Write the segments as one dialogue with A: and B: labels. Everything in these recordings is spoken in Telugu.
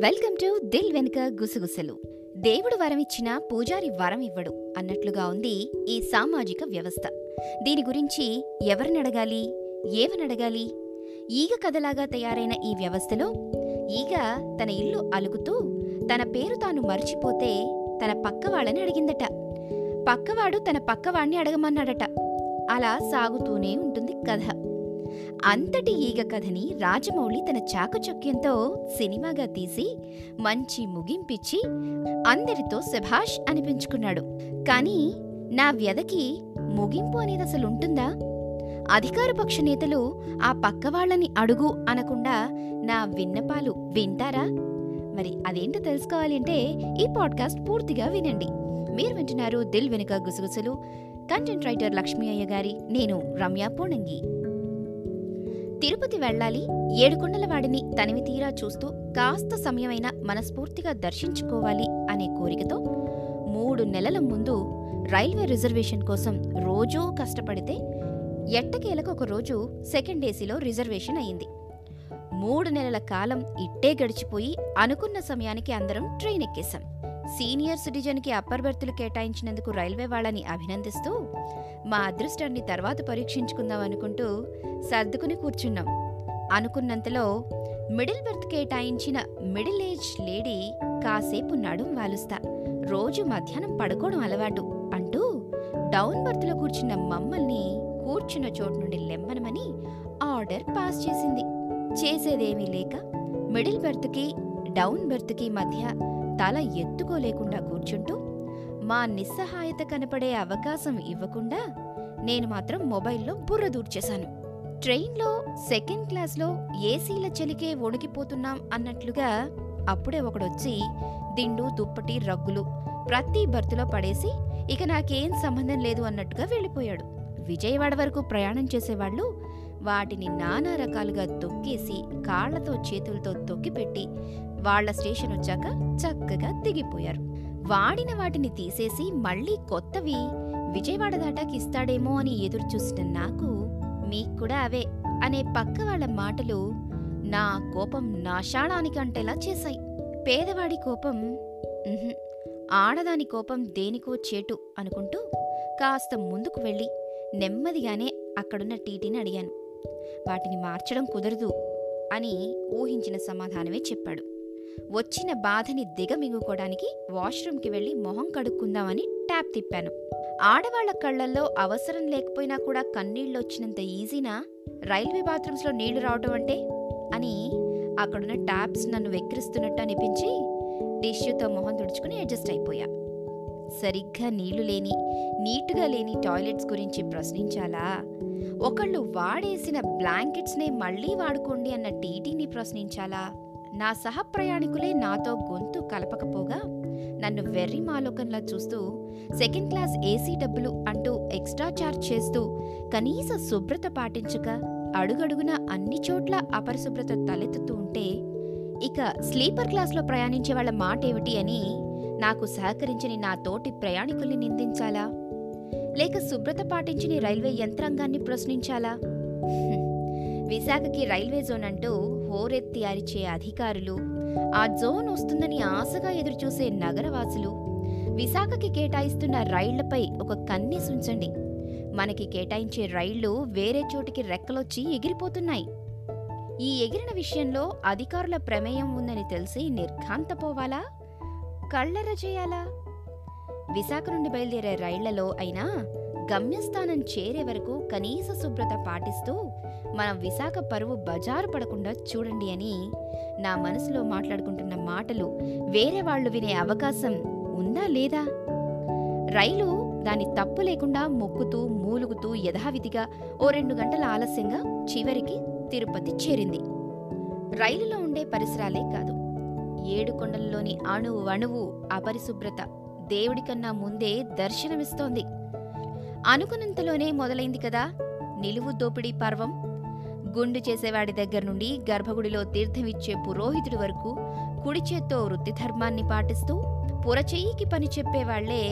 A: వెల్కమ్ టు దిల్ వెనుక గుసగుసలు. దేవుడు వరమిచ్చినా పూజారి వరం ఇవ్వడు అన్నట్లుగా ఉంది ఈ సామాజిక వ్యవస్థ. దీని గురించి ఎవరినడగాలి ఏమనడగాలి ఈగ కథలాగా తయారైన ఈ వ్యవస్థలో ఈగ తన ఇల్లు అలుగుతూ తన పేరు తాను మర్చిపోతే తన పక్కవాళ్ళని అడిగిందట. పక్కవాడు తన పక్కవాణ్ణి అడగమన్నాడట. అలా సాగుతూనే ఉంటుంది కథ. అంతటి ఈగ కథని రాజమౌళి తన చాకచక్యంతో సినిమాగా తీసి మంచి ముగింపిచ్చి అందరితో శభాష్ అనిపించుకున్నాడు. కానీ నా వ్యధకి ముగింపు అనేది అసలు ఉంటుందా అధికారపక్ష నేతలు ఆ పక్కవాళ్ళని అడుగు అనకుండా నా విన్నపాలు వింటారా? మరి అదేంటో తెలుసుకోవాలి అంటే ఈ పాడ్కాస్ట్ పూర్తిగా వినండి. మీరు వింటున్నారు దిల్ వెనుక గుసగుసలు. కంటెంట్ రైటర్ లక్ష్మీ అయ్య గారి నేను రమ్య పోణంగి. తిరుపతి వెళ్ళాలి. ఏడుకొండలవాడిని తనివి తీరా చూస్తూ కాస్త సమయమైనా మనస్ఫూర్తిగా దర్శించుకోవాలి అనే కోరికతో మూడు నెలల ముందు రైల్వే రిజర్వేషన్ కోసం రోజూ కష్టపడితే ఎట్టకేలకు ఒక రోజు సెకండ్ ఏసీలో రిజర్వేషన్ అయింది. మూడు నెలల కాలం ఇట్టే గడిచిపోయి అనుకున్న సమయానికి అందరం ట్రైన్ ఎక్కేశాం. సీనియర్ సిటిజన్కి అప్పర్ బెర్తులు కేటాయించినందుకు రైల్వే వాళ్ళని అభినందిస్తూ మా అదృష్టాన్ని తర్వాత పరీక్షించుకుందాం అనుకుంటూ సర్దుకుని కూర్చున్నాం. అనుకున్నంతలో మిడిల్ బెర్త్ కేటాయించిన మిడిల్ ఏజ్ లేడీ కాసేపు నడుం వాలుస్తా రోజు మధ్యాహ్నం పడుకోవడం అలవాటు అంటూ డౌన్ బర్త్లో కూర్చున్న మమ్మల్ని కూర్చున్న చోటు నుండి లెమ్మనమని ఆర్డర్ పాస్ చేసింది. చేసేదేమీ లేక మిడిల్ బెర్త్కి డౌన్ బెర్త్కి మధ్య తల ఎత్తుకోలేకుండా కూర్చుంటూ మా నిస్సహాయత కనపడే అవకాశం ఇవ్వకుండా నేను మాత్రం మొబైల్లో బుర్ర దూర్చేశాను ట్రైన్లో సెకండ్ క్లాస్లో ఏసీల చలికే వణికిపోతున్నాం అన్నట్లుగా అప్పుడే ఒకడొచ్చి దిండు దుప్పటి రగ్గులు ప్రతి బర్తులో పడేసి ఇక నాకేం సంబంధం లేదు అన్నట్టుగా వెళ్ళిపోయాడు. విజయవాడ వరకు ప్రయాణం చేసేవాళ్ళు వాటిని నానా రకాలుగా తొక్కేసి కాళ్ళతో చేతులతో తొక్కిపెట్టి వాళ్ళ స్టేషన్ వచ్చాక చక్కగా దిగిపోయారు వాడిన వాటిని తీసేసి మళ్ళీ కొత్తవి విజయవాడ దాటాకి ఇస్తాడేమో అని ఎదురు చూసిన నాకు మీకు కూడా అవే అనే పక్క వాళ్ళ మాటలు నా కోపం నాశాళానికి అంటేలా చేశాయి. పేదవాడి కోపం ఆడదాని కోపం దేనికో చేటు అనుకుంటూ కాస్త ముందుకు వెళ్ళి నెమ్మదిగానే అక్కడున్న టీటీని అడిగాను. వాటిని మార్చడం కుదరదు అని ఊహించిన సమాధానమే చెప్పాడు. వచ్చిన బాధని దిగమింగుకోవడానికి వాష్రూమ్కి వెళ్ళి మొహం కడుక్కుందామని ట్యాప్ తిప్పాను. ఆడవాళ్ళ కళ్ళల్లో అవసరం లేకపోయినా కూడా కన్నీళ్ళు వచ్చినంత ఈజీనా? రైల్వే బాత్రూమ్స్లో నీళ్ళు రావటం అంటే? అని అక్కడున్న ట్యాప్స్ నన్ను వెక్కిరిస్తున్నట్టు అనిపించి టిష్యూతో మొహం తుడుచుకుని అడ్జస్ట్ అయిపోయా. సరిగ్గా నీళ్ళు లేని నీట్గా లేని టాయిలెట్స్ గురించి ప్రశ్నించాలా? ఒకళ్ళు వాడేసిన బ్లాంకెట్స్నే మళ్ళీ వాడుకోండి అన్న టీటీని ప్రశ్నించాలా? నా సహప్రయాణికులే నాతో గొంతు కలపకపోగా నన్ను వెర్రి మాలోకంలా చూస్తూ సెకండ్ క్లాస్ ఏసీ డబ్బులు అంటూ ఎక్స్ట్రా చార్జ్ చేస్తూ కనీస శుభ్రత పాటించక అడుగడుగున అన్ని చోట్ల అపరిశుభ్రత తలెత్తుతూ ఉంటే ఇక స్లీపర్ క్లాస్లో ప్రయాణించే వాళ్ళ మాట ఏమిటి అని నాకు సహకరించని నా తోటి ప్రయాణికుల్ని నిందించాలా? లేక శుభ్రత పాటించని రైల్వే యంత్రాంగాన్ని ప్రశ్నించాలా? విశాఖకి రైల్వే జోన్ అంటూ హోరెత్తి అరిచే అధికారులు ఆ జోన్ వస్తుందని ఆశగా ఎదురుచూసే నగరవాసులు విశాఖకి కేటాయిస్తున్న రైళ్ళపై ఒక కన్నేసి ఉంచండి. మనకి కేటాయించే రైళ్ళు వేరే చోటికి రెక్కలొచ్చి ఎగిరిపోతున్నాయి. ఈ ఎగిరిన విషయంలో అధికారుల ప్రమేయం ఉందని తెలిసి నిర్ఘాంతపోవాలా? కళ్ళర చేయాలా? విశాఖ నుండి బయలుదేరే రైళ్ళలో అయినా గమ్యస్థానం చేరే వరకు కనీస శుభ్రత పాటిస్తూ మనం విశాఖ పరువు బజారు పడకుండా చూడండి అని నా మనసులో మాట్లాడుకుంటున్న మాటలు వేరే వాళ్ళు వినే అవకాశం ఉందా లేదా? రైలు దాని తప్పు లేకుండా మొక్కుతూ మూలుగుతూ యథావిధిగా ఓ రెండు గంటల ఆలస్యంగా చివరికి తిరుపతి చేరింది. రైలులో ఉండే పరిసరాలే కాదు. ఏడుకొండలలోని అణువు అణువు అపరిశుభ్రత దేవుడికన్నా ముందే దర్శనమిస్తోంది. అనుకున్నంతలోనే మొదలైంది కదా నిలువు దోపిడీ పర్వం. గుండు చేసేవాడి దగ్గర నుండి గర్భగుడిలో తీర్థమిచ్చే పురోహితుడి వరకు కుడి చేత్తో వృత్తి ధర్మాన్ని పాటిస్తూ పురచెయ్యికి పని చెప్పేవాళ్ళే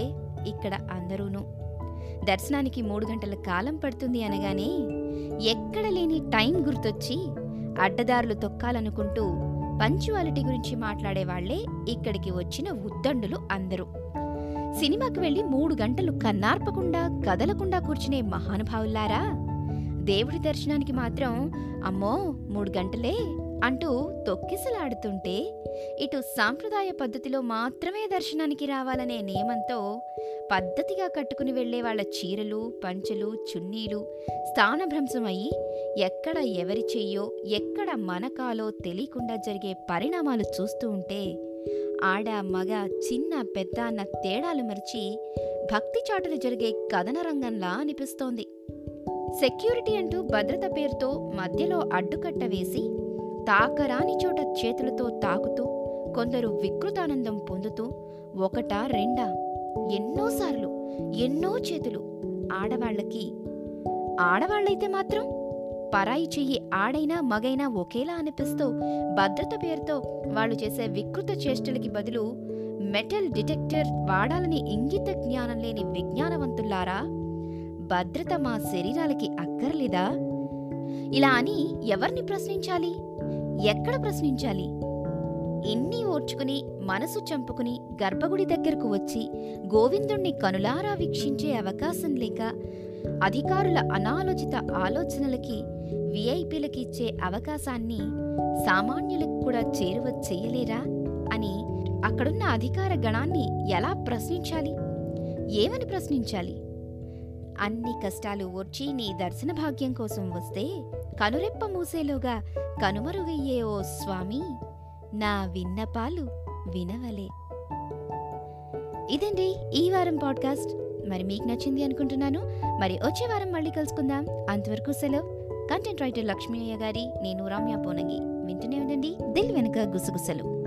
A: ఇక్కడ అందరూను. దర్శనానికి మూడు గంటల కాలం పడుతుంది అనగానే ఎక్కడ లేని టైం గుర్తొచ్చి అడ్డదారులు తొక్కాలనుకుంటూ పంచువాలిటీ గురించి మాట్లాడేవాళ్ళే ఇక్కడికి వచ్చిన ఉద్దండులు అందరూ. సినిమాకి వెళ్ళి మూడు గంటలు కన్నార్పకుండా కదలకుండా కూర్చునే మహానుభావులారా దేవుడి దర్శనానికి మాత్రం అమ్మో మూడు గంటలే అంటూ తొక్కిసలాడుతుంటే ఇటు సాంప్రదాయ పద్ధతిలో మాత్రమే దర్శనానికి రావాలనే నియమంతో పద్ధతిగా కట్టుకుని వెళ్ళే వాళ్ళ చీరలు పంచెలు చున్నీలు స్థానభ్రంశమయ్యి ఎక్కడ ఎవరి చెయ్యో ఎక్కడ మనకాలో తెలియకుండా జరిగే పరిణామాలు చూస్తూ ఉంటే ఆడ మగ చిన్న పెద్ద అన్న తేడాలు మరిచి భక్తి చాటలు జరిగే కథన రంగంలా అనిపిస్తోంది. సెక్యూరిటీ అంటూ భద్రత పేరుతో మధ్యలో అడ్డుకట్ట వేసి తాకరాని చోట చేతులతో తాకుతూ కొందరు వికృతానందం పొందుతూ ఒకటా రెండా ఎన్నోసార్లు ఎన్నో చేతులు ఆడవాళ్ళకి ఆడవాళ్ళైతే మాత్రం పరాయి చెయ్యి ఆడైనా మగైనా ఒకేలా అనిపిస్తూ భద్రత పేరుతో వాళ్ళు చేసే వికృత చేష్టలకి బదులు మెటల్ డిటెక్టర్ వాడాలని ఇంగిత జ్ఞానం లేని విజ్ఞానవంతుల్లారా? భద్రత మా శరీరాలకి అక్కర్లేదా? ఇలా అని ఎవరిని ప్రశ్నించాలి? ఎక్కడ ప్రశ్నించాలి? ఎన్ని ఓర్చుకుని మనసు చంపుకుని గర్భగుడి దగ్గరకు వచ్చి గోవిందుణ్ణి కనులారా వీక్షించే అవకాశం లేక అధికారుల అనాలోచిత ఆలోచనలకి విఐపీలకి ఇచ్చే అవకాశాన్ని సామాన్యులకు కూడా చేరువ చేయలేరా? అని అక్కడున్న అధికార గణాన్ని ఎలా ప్రశ్నించాలి? ఏమని ప్రశ్నించాలి? అన్ని కష్టాలు ఓర్చి నీ దర్శన భాగ్యం కోసం వస్తే కనురెప్ప మూసేలోగా కనుమరుగయ్యే ఓ స్వామి నా విన్నపాలు వినవలే. ఇదండి ఈ వారం పాడ్కాస్ట్. మరి మీకు నచ్చింది అనుకుంటున్నాను. మరి వచ్చే వారం మళ్ళీ కలుసుకుందాం. అంతవరకు సెలవు. కంటెంట్ రైటర్ లక్ష్మీ అయ్య గారి నేను రమ్య పోనంగి. వింటూనే ఉండండి. దిల్ వెనుక గుసగుసలు.